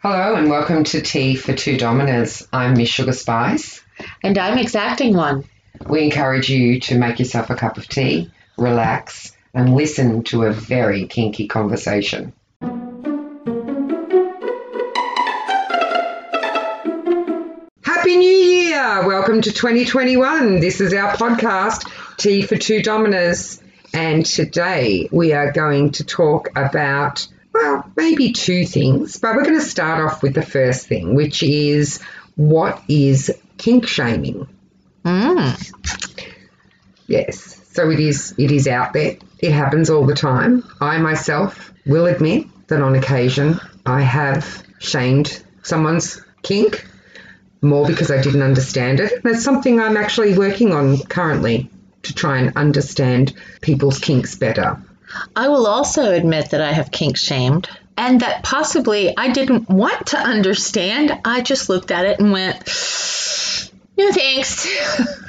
Hello and welcome to Tea for Two Dominers. I'm Miss Sugar Spice. And I'm exacting one. We encourage you to make yourself a cup of tea, relax, and listen to a very kinky conversation. Happy New Year! Welcome to 2021. This is our podcast, Tea for Two Dominers. And today we are going to talk about, well, maybe two things, but we're going to start off with the first thing, which is what is kink shaming? Mm. Yes. So it is it is out there. It happens all the time. I myself will admit that on occasion I have shamed someone's kink more because I didn't understand it. That's something I'm actually working on currently to try and understand people's kinks better. I will also admit that I have kink shamed and that possibly I didn't want to understand. I just looked at it and went, no thanks.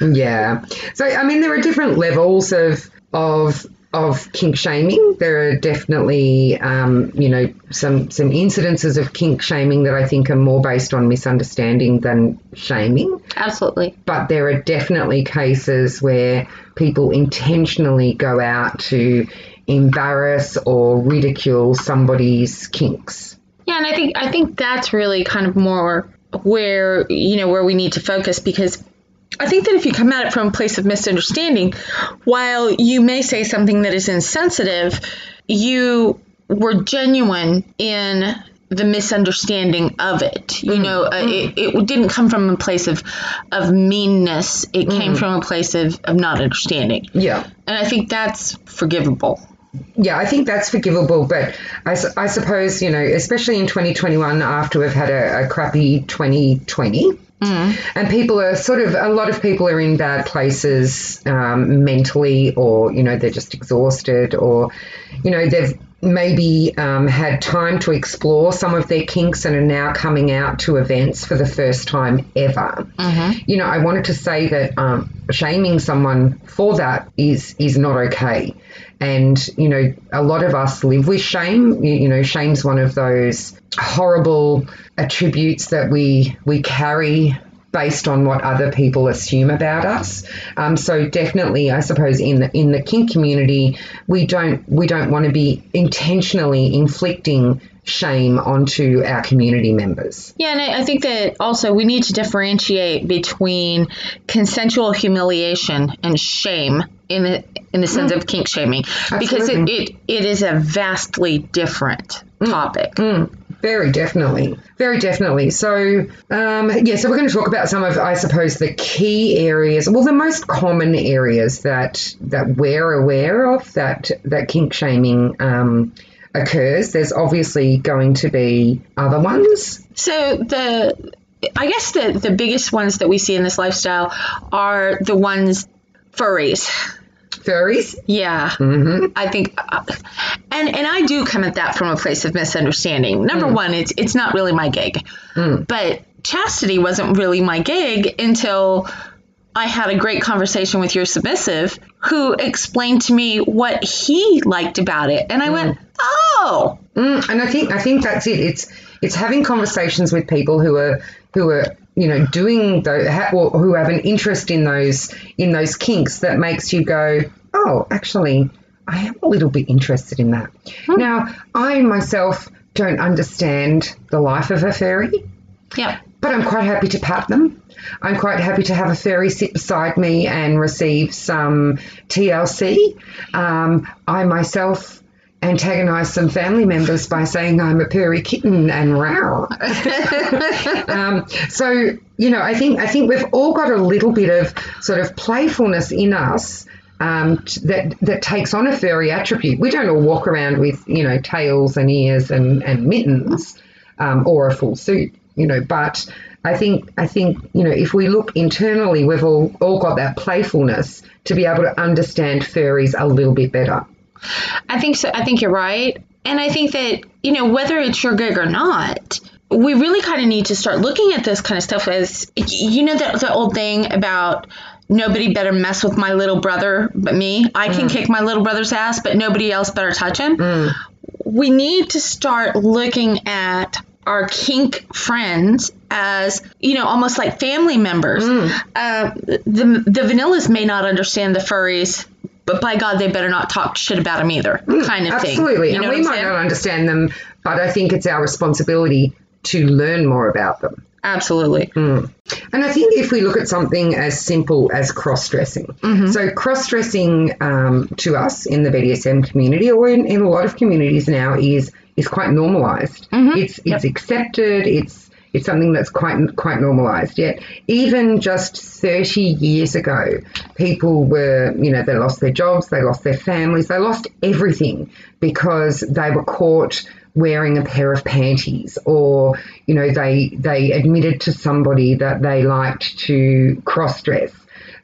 Yeah. So I mean there are different levels of of of kink shaming. There are definitely um, you know some some incidences of kink shaming that I think are more based on misunderstanding than shaming. Absolutely. But there are definitely cases where people intentionally go out to embarrass or ridicule somebody's kinks. Yeah, and I think I think that's really kind of more where you know where we need to focus because I think that if you come at it from a place of misunderstanding, while you may say something that is insensitive, you were genuine in the misunderstanding of it. You mm. know, uh, it, mm. it didn't come from a place of of meanness. It came mm. from a place of, of not understanding. Yeah. And I think that's forgivable. Yeah, I think that's forgivable, but I, I suppose, you know, especially in 2021 after we've had a, a crappy 2020, and people are sort of, a lot of people are in bad places um, mentally, or, you know, they're just exhausted, or, you know, they've maybe um, had time to explore some of their kinks and are now coming out to events for the first time ever. You know, I wanted to say that um, shaming someone for that is is not okay. And you know, a lot of us live with shame. You, you know, shame's one of those horrible attributes that we we carry based on what other people assume about us. Um, so definitely, I suppose in the in the kink community, we don't we don't want to be intentionally inflicting shame onto our community members. Yeah, and I I think that also we need to differentiate between consensual humiliation and shame in the in the sense of mm. kink shaming because it, it, it is a vastly different mm. topic. Mm. Very definitely. Very definitely. So, um, yeah, so we're going to talk about some of, I suppose, the key areas, well, the most common areas that that we're aware of that, that kink shaming um, occurs. There's obviously going to be other ones. So the I guess the the biggest ones that we see in this lifestyle are the ones furries. Furries. Yeah, I think, uh, and and I do come at that from a place of misunderstanding. Number one, it's it's not really my gig, but chastity wasn't really my gig until I had a great conversation with your submissive, who explained to me what he liked about it, and I went, oh, Mm, and I think I think that's it. It's it's having conversations with people who are who are you know doing the or who have an interest in those in those kinks that makes you go, oh, actually, I am a little bit interested in that. Now, I myself don't understand the life of a furry, yeah. but I'm quite happy to pat them. I'm quite happy to have a furry sit beside me and receive some TLC. Um, I myself antagonize some family members by saying I'm a purry kitten and row. um, so you know, I think I think we've all got a little bit of sort of playfulness in us. Um, that that takes on a furry attribute. We don't all walk around with you know tails and ears and, and mittens um, or a full suit, you know. But I think I think you know if we look internally, we've all all got that playfulness to be able to understand furries a little bit better. I think so. I think you're right. And I think that, you know, whether it's your gig or not, we really kind of need to start looking at this kind of stuff as, you know, that the old thing about nobody better mess with my little brother but me. I can mm. kick my little brother's ass, but nobody else better touch him. Mm. We need to start looking at our kink friends as you know almost like family members. Mm. Uh, the the vanillas may not understand the furries. But by God, they better not talk shit about them either, kind of thing. Absolutely. You and know we what I'm might saying? not understand them, but I think it's our responsibility to learn more about them. Absolutely. And I think if we look at something as simple as cross dressing, Mm-hmm. so cross dressing um, to us in the BDSM community or in, in a lot of communities now is is quite normalized. Mm-hmm. It's it's accepted. It's it's something that's quite quite normalized. Yet even just 30 years ago, people were you know they lost their jobs, they lost their families, they lost everything because they were caught wearing a pair of panties or you know they they admitted to somebody that they liked to cross dress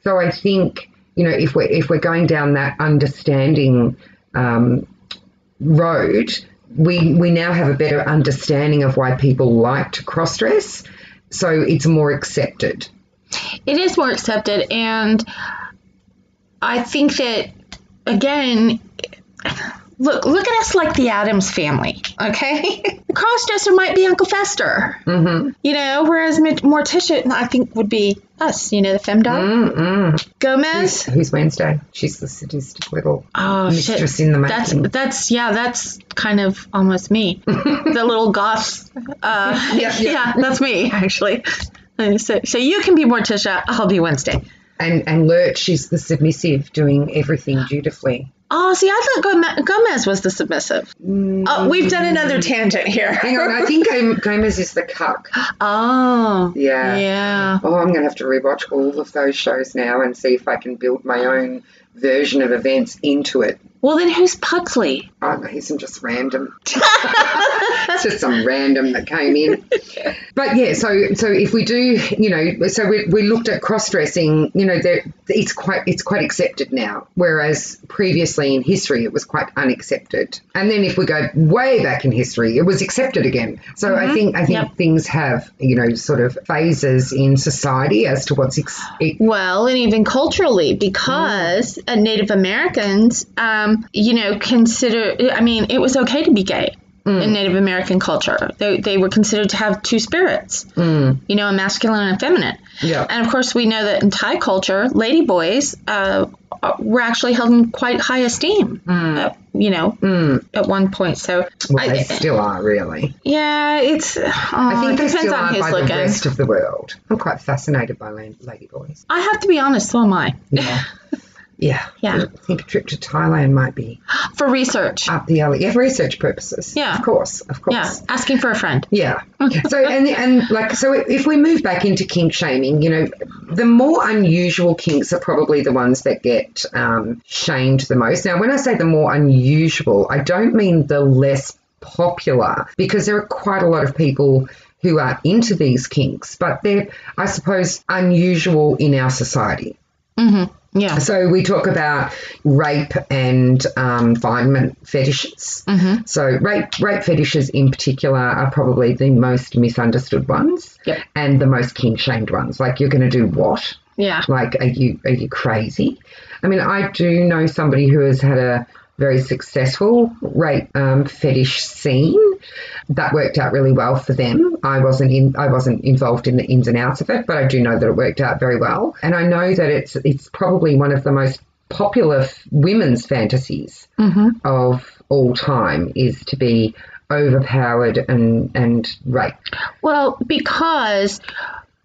so i think you know if we're if we're going down that understanding um, road we we now have a better understanding of why people like to cross dress so it's more accepted. It is more accepted, and I think that again, look look at us like the Addams family, okay? The crossdresser might be Uncle Fester, mm-hmm. you know, whereas Morticia, I think, would be us, you know, the femdom. Mm-mm. Gomez. who's wednesday she's the sadistic little Oh mistress shit! in the That's making that's yeah, that's kind of almost me. the little goth. Uh, Yeah, yeah, yeah. that's me actually. Uh, So, so you can be Morticia. I'll be Wednesday. and and lurch is the submissive doing everything dutifully Oh, see, I thought Gome- Gomez was the submissive. Mm. Oh, we've done another tangent here. hang on i think Gom- gomez is the cuck Oh, Yeah. yeah. Oh, I'm going to have to rewatch all of those shows now and see if I can build my own version of events into it. Well, then who's Pugsley? Oh, he's some just random. it's just some random that came in. But yeah, so so if we do, you know, so we, we looked at cross dressing, you know, there it's quite it's quite accepted now, whereas previously in history it was quite unaccepted. And then if we go way back in history, it was accepted again. So I think I think Yep. things have you know sort of phases in society as to what's ex- Well, and even culturally, because uh, Native Americans, um, Um, you know, consider, I mean, it was okay to be gay mm. in Native American culture. They, they were considered to have two spirits, mm. you know, a masculine and a feminine. Yeah. And of course, we know that in Thai culture, lady boys uh, were actually held in quite high esteem, mm. uh, you know, at one point. So, well, I- they still are really. yeah, it's, oh, I think oh, it they depends still on who's by looking. the rest of the world. I'm quite fascinated by land- ladyboys. I have to be honest, so am I. Yeah. Yeah. Yeah. I think a trip to Thailand might be For research. up the alley. Yeah, for research purposes. Yeah. Of course. Of course. Yeah, asking for a friend. Yeah. So and and like so if we move back into kink shaming, you know, the more unusual kinks are probably the ones that get um, shamed the most. Now, when I say the more unusual, I don't mean the less popular because there are quite a lot of people who are into these kinks, but they're I suppose unusual in our society. Yeah. So we talk about rape and um, confinement fetishes. Mm-hmm. So rape rape fetishes in particular are probably the most misunderstood ones Yep. and the most kink shamed ones. Like you're going to do what? Yeah. Like are you are you crazy? I mean, I do know somebody who has had a very successful rape um, fetish scene that worked out really well for them. I wasn't in I wasn't involved in the ins and outs of it, but I do know that it worked out very well. And I know that it's it's probably one of the most popular f- women's fantasies of all time is to be overpowered and and raped. Well, because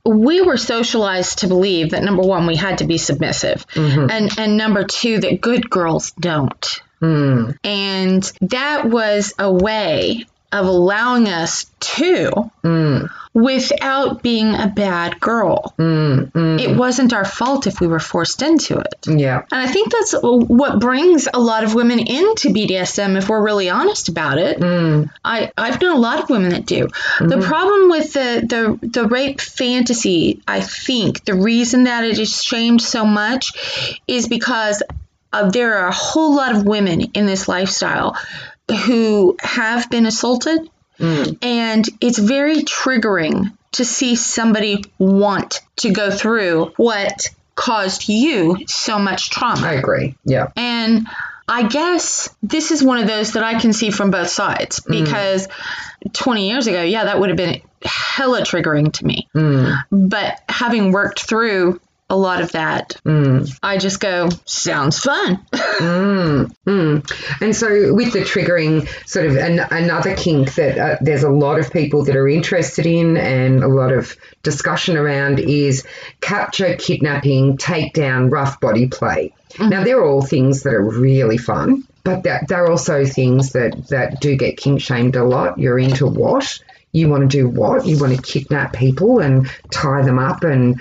we were socialized to believe that number one, we had to be submissive, and and number two, that good girls don't. Hmm. And that was a way of allowing us to, hmm. without being a bad girl. Hmm. It wasn't our fault if we were forced into it. Yeah. And I think that's what brings a lot of women into BDSM if we're really honest about it. I, I've known a lot of women that do. The problem with the, the, the rape fantasy, I think, the reason that it is shamed so much is because uh, there are a whole lot of women in this lifestyle who have been assaulted, mm. and it's very triggering to see somebody want to go through what caused you so much trauma. I agree. Yeah. And I guess this is one of those that I can see from both sides mm. because 20 years ago, yeah, that would have been hella triggering to me. Mm. But having worked through a lot of that, mm. I just go, sounds fun. Mm. Mm. And so, with the triggering, sort of an, another kink that uh, there's a lot of people that are interested in and a lot of discussion around is capture, kidnapping, takedown, rough body play. Mm-hmm. Now, they're all things that are really fun, but that, they're also things that, that do get kink shamed a lot. You're into what? You want to do what? You want to kidnap people and tie them up and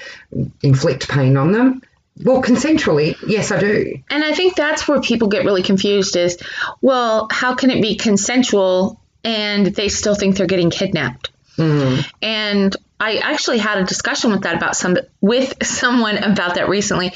inflict pain on them? Well, consensually, yes, I do. And I think that's where people get really confused is, well, how can it be consensual and they still think they're getting kidnapped? Mm-hmm. And I actually had a discussion with that about some with someone about that recently.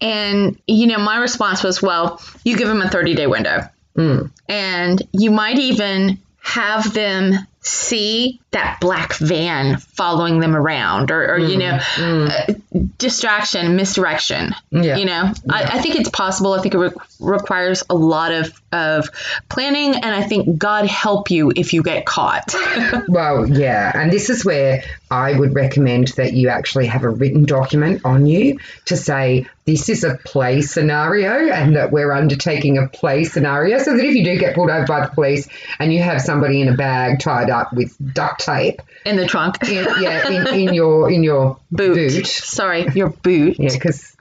And you know, my response was, well, you give them a 30-day window. Mm. And you might even have them see that black van following them around or, or you know uh, distraction misdirection Yeah. you know? I, I think it's possible. I think it re- requires a lot of of planning and i think god help you if you get caught. Well, yeah, and this is where I would recommend that you actually have a written document on you to say this is a play scenario and that we're undertaking a play scenario so that if you do get pulled over by the police and you have somebody in a bag tied up with duct tape, in the trunk. In, yeah, in, in your in your boot. boot. Sorry. Your boot. Yeah, because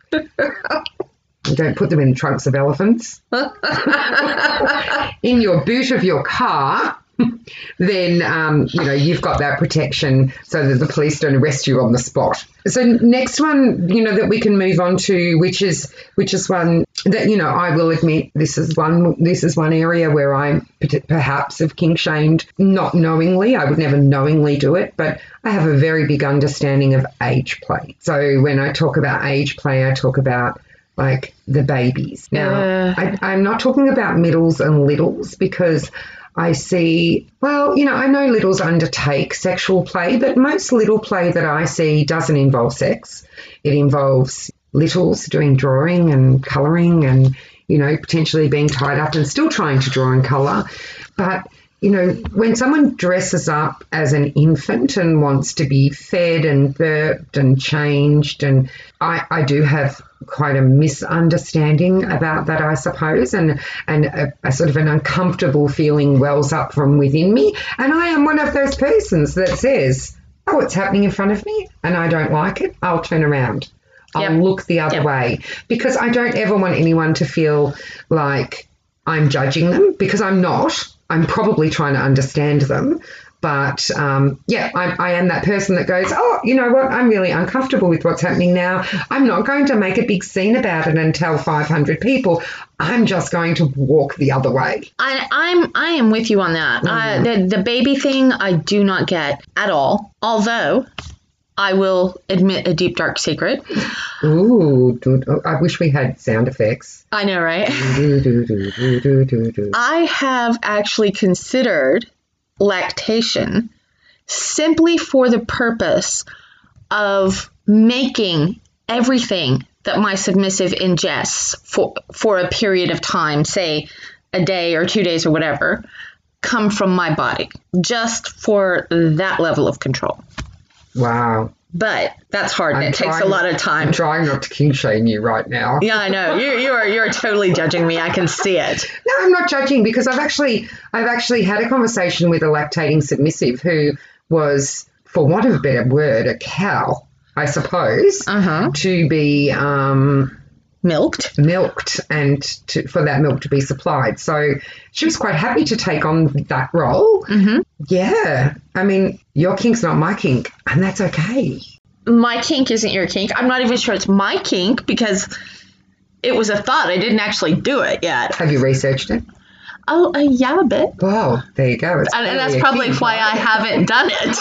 you don't put them in trunks of elephants. in your boot of your car, then um, you know you've got that protection so that the police don't arrest you on the spot. So next one, you know, that we can move on to, which is which is one that you know I will admit this is one this is one area where I perhaps have kink shamed not knowingly. I would never knowingly do it, but I have a very big understanding of age play. So when I talk about age play, I talk about like the babies. Now, Uh. I, I'm not talking about middles and littles because I see, well, you know, I know littles undertake sexual play, but most little play that I see doesn't involve sex. It involves littles doing drawing and colouring and, you know, potentially being tied up and still trying to draw and colour. But you know, when someone dresses up as an infant and wants to be fed and burped and changed, and I, I do have quite a misunderstanding about that, I suppose, and and a, a sort of an uncomfortable feeling wells up from within me, and I am one of those persons that says, "Oh, it's happening in front of me, and I don't like it. I'll turn around." I'll Yep. look the other Yep. way because I don't ever want anyone to feel like I'm judging them because I'm not. I'm probably trying to understand them. But um, yeah, I, I am that person that goes, oh, you know what? I'm really uncomfortable with what's happening now. I'm not going to make a big scene about it and tell 500 people. I'm just going to walk the other way. I, I'm I am with you on that. Uh, the the baby thing I do not get at all. Although I will admit a deep dark secret. Ooh, oh, I wish we had sound effects. I know, right? I have actually considered lactation simply for the purpose of making everything that my submissive ingests for for a period of time, say a day or two days or whatever, come from my body, just for that level of control. Wow. But that's hard and I'm it takes a lot of time. I'm trying not to kink shame you right now. Yeah, I know. You you are you're totally judging me. I can see it. No, I'm not judging because I've actually I've actually had a conversation with a lactating submissive who was, for want of a better word, a cow, I suppose, Uh-huh. to be um, Milked. milked and to, for that milk to be supplied. So she was quite happy to take on that role. Mm-hmm. Yeah, I mean, your kink's not my kink, and that's okay. my kink isn't your kink. I'm not even sure it's my kink because it was a thought. I didn't actually do it yet. Have you researched it? Oh, uh, yeah, a bit. Well, there you go. And, and that's probably kink, why I haven't done it.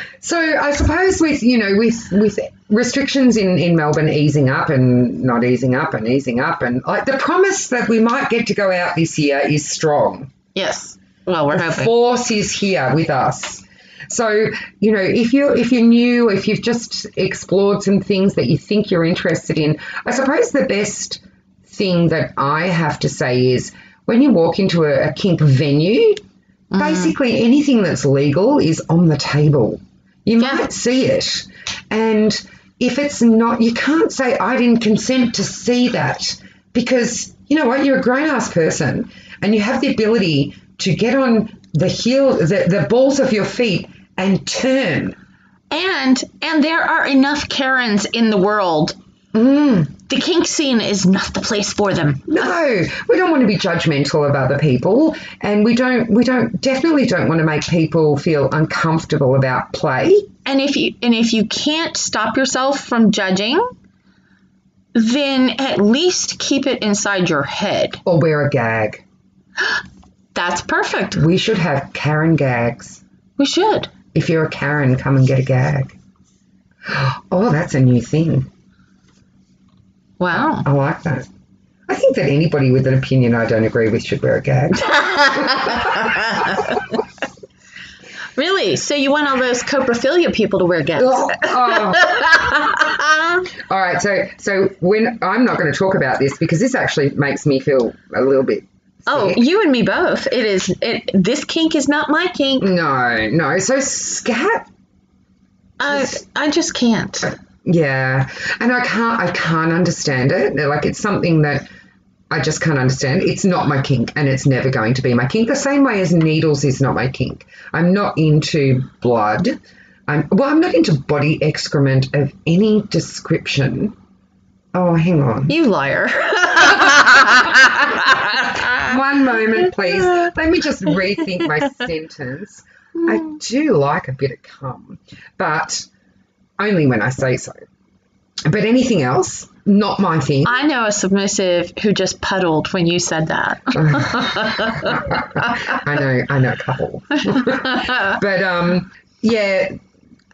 So I suppose with you know with with restrictions in in Melbourne easing up and not easing up and easing up and like the promise that we might get to go out this year is strong. yes. Well, we're hoping. Force is here with us. So you know if you if you're new, if you've just explored some things that you think you're interested in, I suppose the best thing that I have to say is when you walk into a, a kink venue, mm. basically anything that's legal is on the table. You Yeah. might see it. And if it's not, you can't say, I didn't consent to see that because you know what? You're a grown ass person and you have the ability to get on the heel, the, the balls of your feet and turn. And and there are enough Karens in the world. Mm. The kink scene is not the place for them. No, we don't want to be judgmental of other people, and we don't. We don't definitely don't want to make people feel uncomfortable about play. And if you and if you can't stop yourself from judging, then at least keep it inside your head. Or wear a gag. That's perfect. We should have Karen gags. We should. If you're a Karen, come and get a gag. Oh, that's a new thing. Wow. I like that. I think that anybody with an opinion I don't agree with should wear a gag. Really? So you want all those coprophilia people to wear gags? Oh, oh. All right, so so when I'm not going to talk about this because this actually makes me feel a little bit. Oh, sick. you and me both. It is. It. This kink is not my kink. No, no. So scat, I. I just can't. Yeah, and I can't, I can't understand it. Like it's something that I just can't understand. It's not my kink, and it's never going to be my kink. The same way as needles is not my kink. I'm not into blood. I'm well. I'm not into body excrement of any description. Oh, hang on. You liar. One moment, please. Let me just rethink my sentence. I do like a bit of cum, but only when I say so. But anything else, not my thing. I know a submissive who just puddled when you said that. I know, I know a couple. but um, yeah,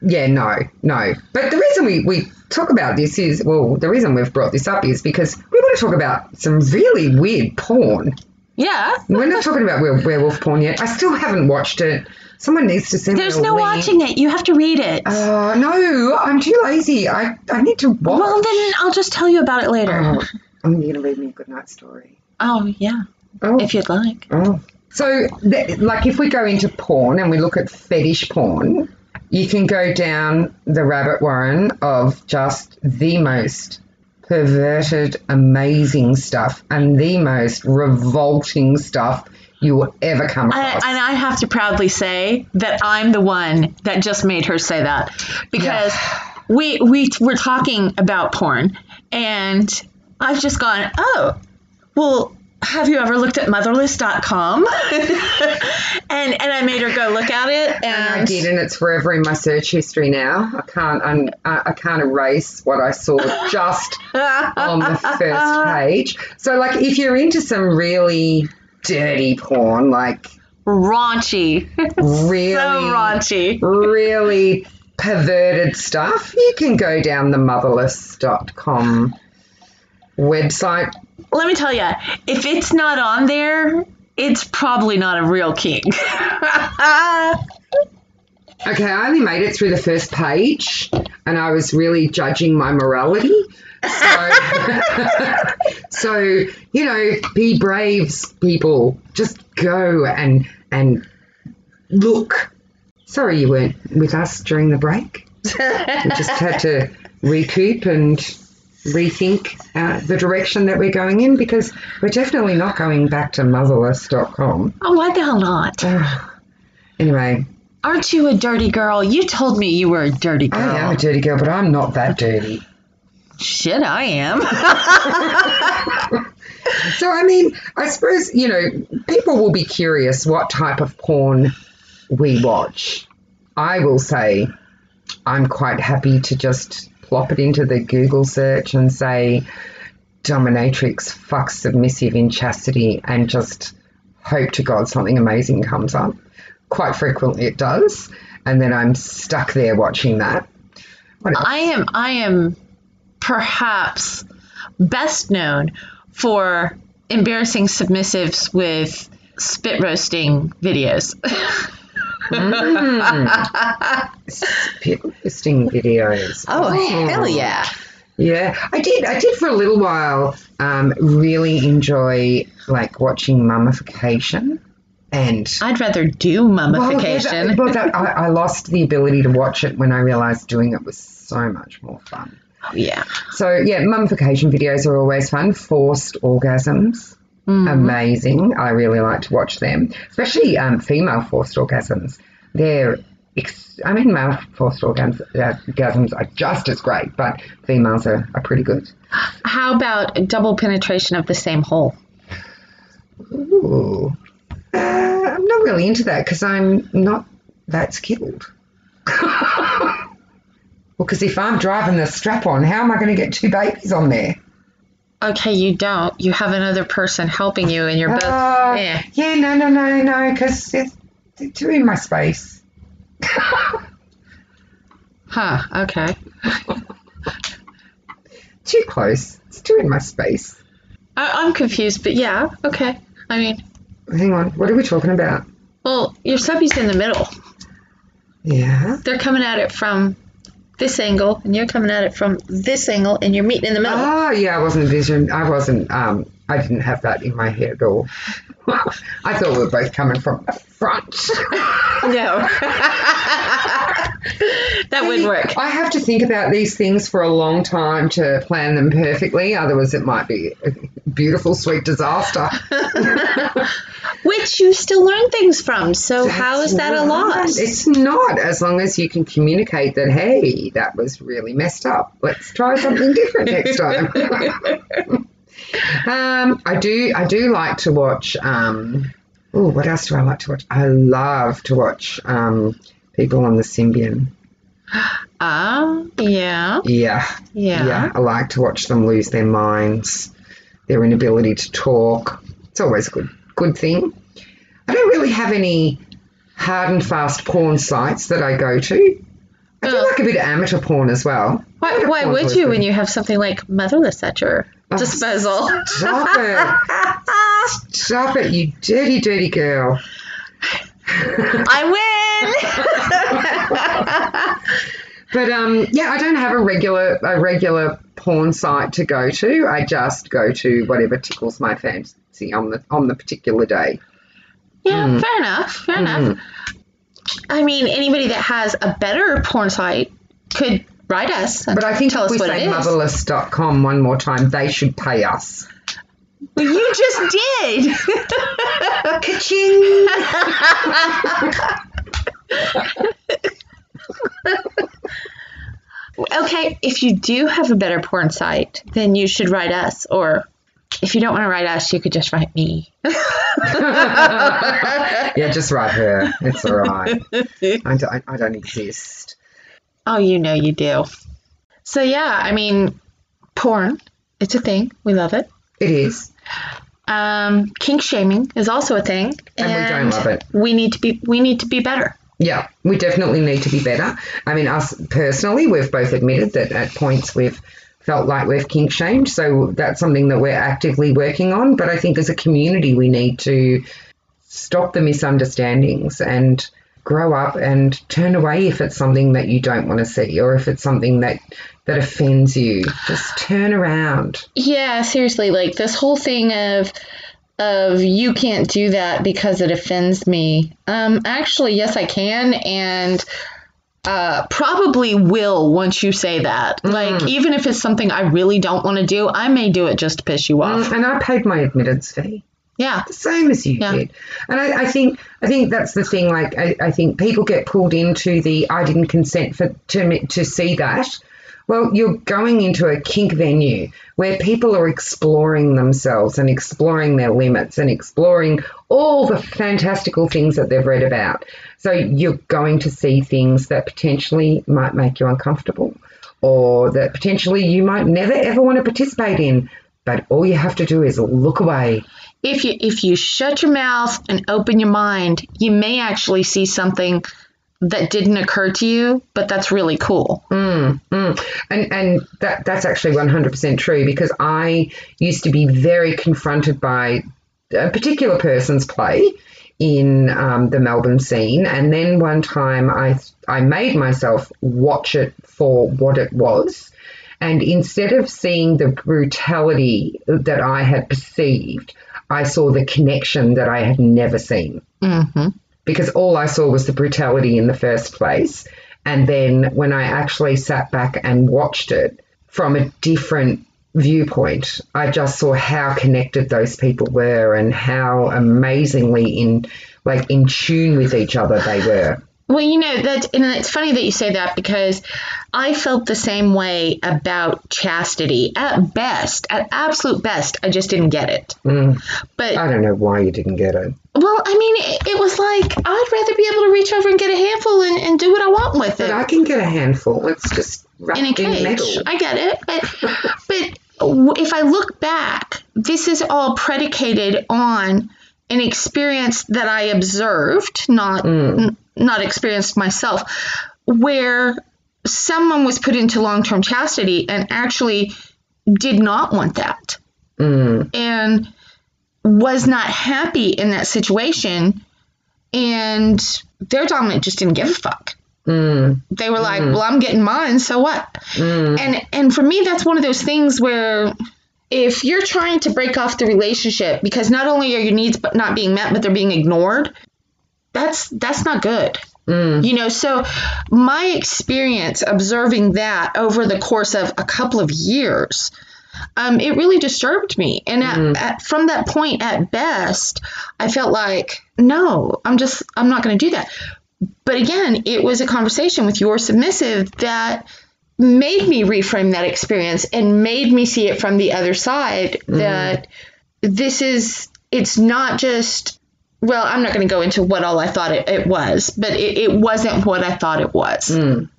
yeah, no, no. But the reason we, we talk about this is, well, the reason we've brought this up is because we want to talk about some really weird porn. yeah. We're not talking about were- werewolf porn yet. I still haven't watched it. Someone needs to send There's me a no link. watching it. You have to read it. Oh no, I'm too lazy. I, I need to watch. well, then I'll just tell you about it later. oh, I'm going to read me a good night story. Oh, yeah. Oh, If you'd like. oh. So, th- like, if we go into porn and we look at fetish porn, you can go down the rabbit warren of just the most perverted, amazing stuff and the most revolting stuff you ever come I, across. and I have to proudly say that I'm the one that just made her say that because we we were talking about porn and I've just gone, oh, well, have you ever looked at motherless.com? and and I made her go look at it and, And I did, and it's forever in my search history now. I can't, un, I, I can't erase what I saw just on the first page. So, like, if you're into some really dirty porn, like raunchy. really, so raunchy. really perverted stuff, you can go down the motherless.com website. Let me tell you, if it's not on there, it's probably not a real kink. Okay, I only made it through the first page, and I was really judging my morality. So, so you know, be braves, people. Just go and and look. Sorry, you weren't with us during the break. We just had to recoup and rethink uh, the direction that we're going in because we're definitely not going back to motherless.com. oh, why the hell not? Anyway, Aren't you a dirty girl? You told me you were a dirty girl. I am a dirty girl, but I'm not that dirty. Shit, I am. So, I mean, I suppose, you know, people will be curious what type of porn we watch. I will say I'm quite happy to just plop it into the Google search and say dominatrix fuck submissive in chastity and just hope to God something amazing comes up. Quite frequently it does. And then I'm stuck there watching that. I am I am perhaps best known for embarrassing submissives with spit roasting videos. Spit roasting videos. Oh, hell yeah. Yeah, I did. I did for a little while. Um, really enjoy like watching mummification, and I'd rather do Well, yeah, mummification. but that, I, I lost the ability to watch it when I realized doing it was so much more fun. Oh, yeah. So yeah, mummification videos are always fun. Forced orgasms, amazing. I really like to watch them, especially um, female forced orgasms. They're, ex- I mean, male forced orgasms, uh, orgasms are just as great, but females are, are pretty good. How about double penetration of the same hole? Ooh, uh, I'm not really into that because I'm not that skilled. well, because if I'm driving the strap on, how am I going to get two babies on there? Okay, you don't. You have another person helping you, and you're both. Uh, yeah. Yeah, no, no, no, no, because it's they're too in my space. Huh. Okay. too close. It's too in my space. I, I'm confused, but yeah. Okay. I mean, Hang on, what are we talking about? well, your subby's in the middle. Yeah. They're coming at it from this angle, and you're coming at it from this angle, and you're meeting in the middle. Oh, yeah, I wasn't vision. I wasn't. Um, I didn't have that in my head at all. I thought we were both coming from the front. No. that would work. I have to think about these things for a long time to plan them perfectly. Otherwise, it might be a beautiful, sweet disaster. Which you still learn things from. So how is that a loss? It's not, as long as you can communicate that, hey, that was really messed up. Let's try something different next time. um, I do, I do like to watch. Um, oh, what else do I like to watch? I love to watch um, people on the Sybian. Um, yeah. Yeah, Yeah. yeah. I like to watch them lose their minds, their inability to talk. It's always a good, good thing. I don't really have any hard and fast porn sites that I go to. I do like a bit of amateur porn as well. Why, why would you when you have something like motherless at your Oh, disposal? Stop it. Stop it, you dirty, dirty girl. I But um, yeah, I don't have a regular a regular porn site to go to. I just go to whatever tickles my fancy on the on the particular day. Yeah, Mm. fair enough. Fair Mm-hmm. enough. I mean, anybody that has a better porn site could write us. But I think tell if us we what say motherless.com one more time, they should pay us. Well, you just did. Ka-ching! okay, if you do have a better porn site, then you should write us. Or if you don't want to write us, you could just write me. yeah, just write her. It's all right. I don't, I don't exist. Oh, you know you do. So yeah, I mean, porn, it's a thing. We love it. It is. Um, kink shaming is also a thing, And we don't love it. We need to be we need to be better. Yeah, we definitely need to be better. I mean, us personally, we've both admitted that at points we've felt like we've kink shamed. So that's something that we're actively working on. But I think as a community, we need to stop the misunderstandings and grow up and turn away if it's something that you don't want to see or if it's something that that offends you. Just turn around. Yeah, seriously, like this whole thing of of you can't do that because it offends me. Um, actually, yes, I can, and uh, probably will once you say that. Like, even if it's something I really don't want to do, I may do it just to piss you off. And I paid my admittance fee. Yeah, the same as you Yeah. did. And I, I think I think that's the thing. Like I, I think people get pulled into the I didn't consent for to to see that. Well, you're going into a kink venue where people are exploring themselves and exploring their limits and exploring all the fantastical things that they've read about. So you're going to see things that potentially might make you uncomfortable or that potentially you might never ever want to participate in. But all you have to do is look away if you if you shut your mouth and open your mind, you may actually see something that didn't occur to you, but that's really cool. Mm, mm. And and that that's actually one hundred percent true because I used to be very confronted by a particular person's play in um, the Melbourne scene, and then one time I I made myself watch it for what it was, And instead of seeing the brutality that I had perceived, I saw the connection that I had never seen. Mm-hmm. Because all I saw was the brutality in the first place. And then when I actually sat back and watched it from a different viewpoint, I just saw how connected those people were and how amazingly in like in tune with each other they were. Well, you know that, and it's funny that you say that because I felt the same way about chastity. At best, at absolute best, I just didn't get it. Mm. But I don't know why you didn't get it. Well, I mean, it, it was like I'd rather be able to reach over and get a handful and, and do what I want with it. But I can get a handful. It's just in a cage. metal. I get it, but but if I look back, this is all predicated on an experience that I observed, not n- not experienced myself, where someone was put into long-term chastity and actually did not want that Mm. and was not happy in that situation and their dominant just didn't give a fuck Mm. they were like, "Well, I'm getting mine, so what?" Mm. And and for me, that's one of those things where if you're trying to break off the relationship because not only are your needs but not being met, but they're being ignored, that's that's not good. Mm. You know, so my experience observing that over the course of a couple of years, um, it really disturbed me. And at, at, from that point, at best, I felt like, no, I'm just, I'm not going to do that. But again, it was a conversation with your submissive that made me reframe that experience and made me see it from the other side that this is, it's not just, well, I'm not going to go into what all I thought it, it was, but it, it wasn't what I thought it was. Mm.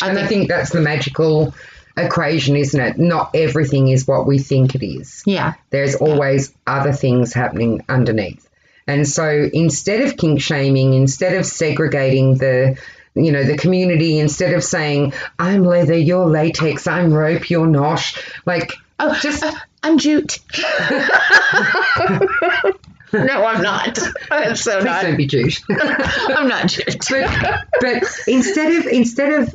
And I think that's the magical equation, isn't it? Not everything is what we think it is. Yeah. There's always other things happening underneath. And so instead of kink shaming, instead of segregating the you know the community instead of saying i'm leather you're latex i'm rope you're not like Oh, Just- uh, I'm jute. no, I'm not. I'm so please not. don't be jute I'm not jute. but, but instead of instead of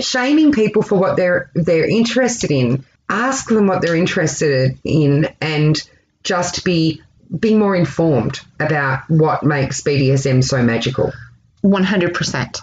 shaming people for what they're they're interested in, ask them what they're interested in, and just be be more informed about what makes BDSM so magical. 100%.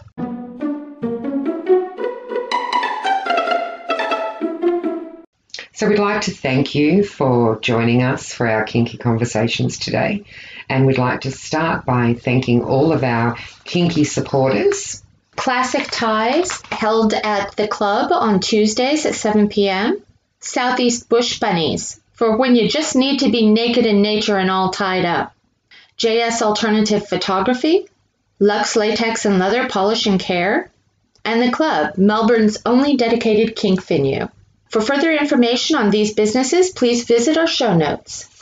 So we'd like to thank you for joining us for our kinky conversations today, and we'd like to start by thanking all of our kinky supporters. Classic Ties, held at the club on Tuesdays at 7 p.m. Southeast Bush Bunnies, for when you just need to be naked in nature and all tied up. JS Alternative Photography, Lux Latex and Leather Polish and Care, and the club, Melbourne's only dedicated kink venue. For further information on these businesses, please visit our show notes.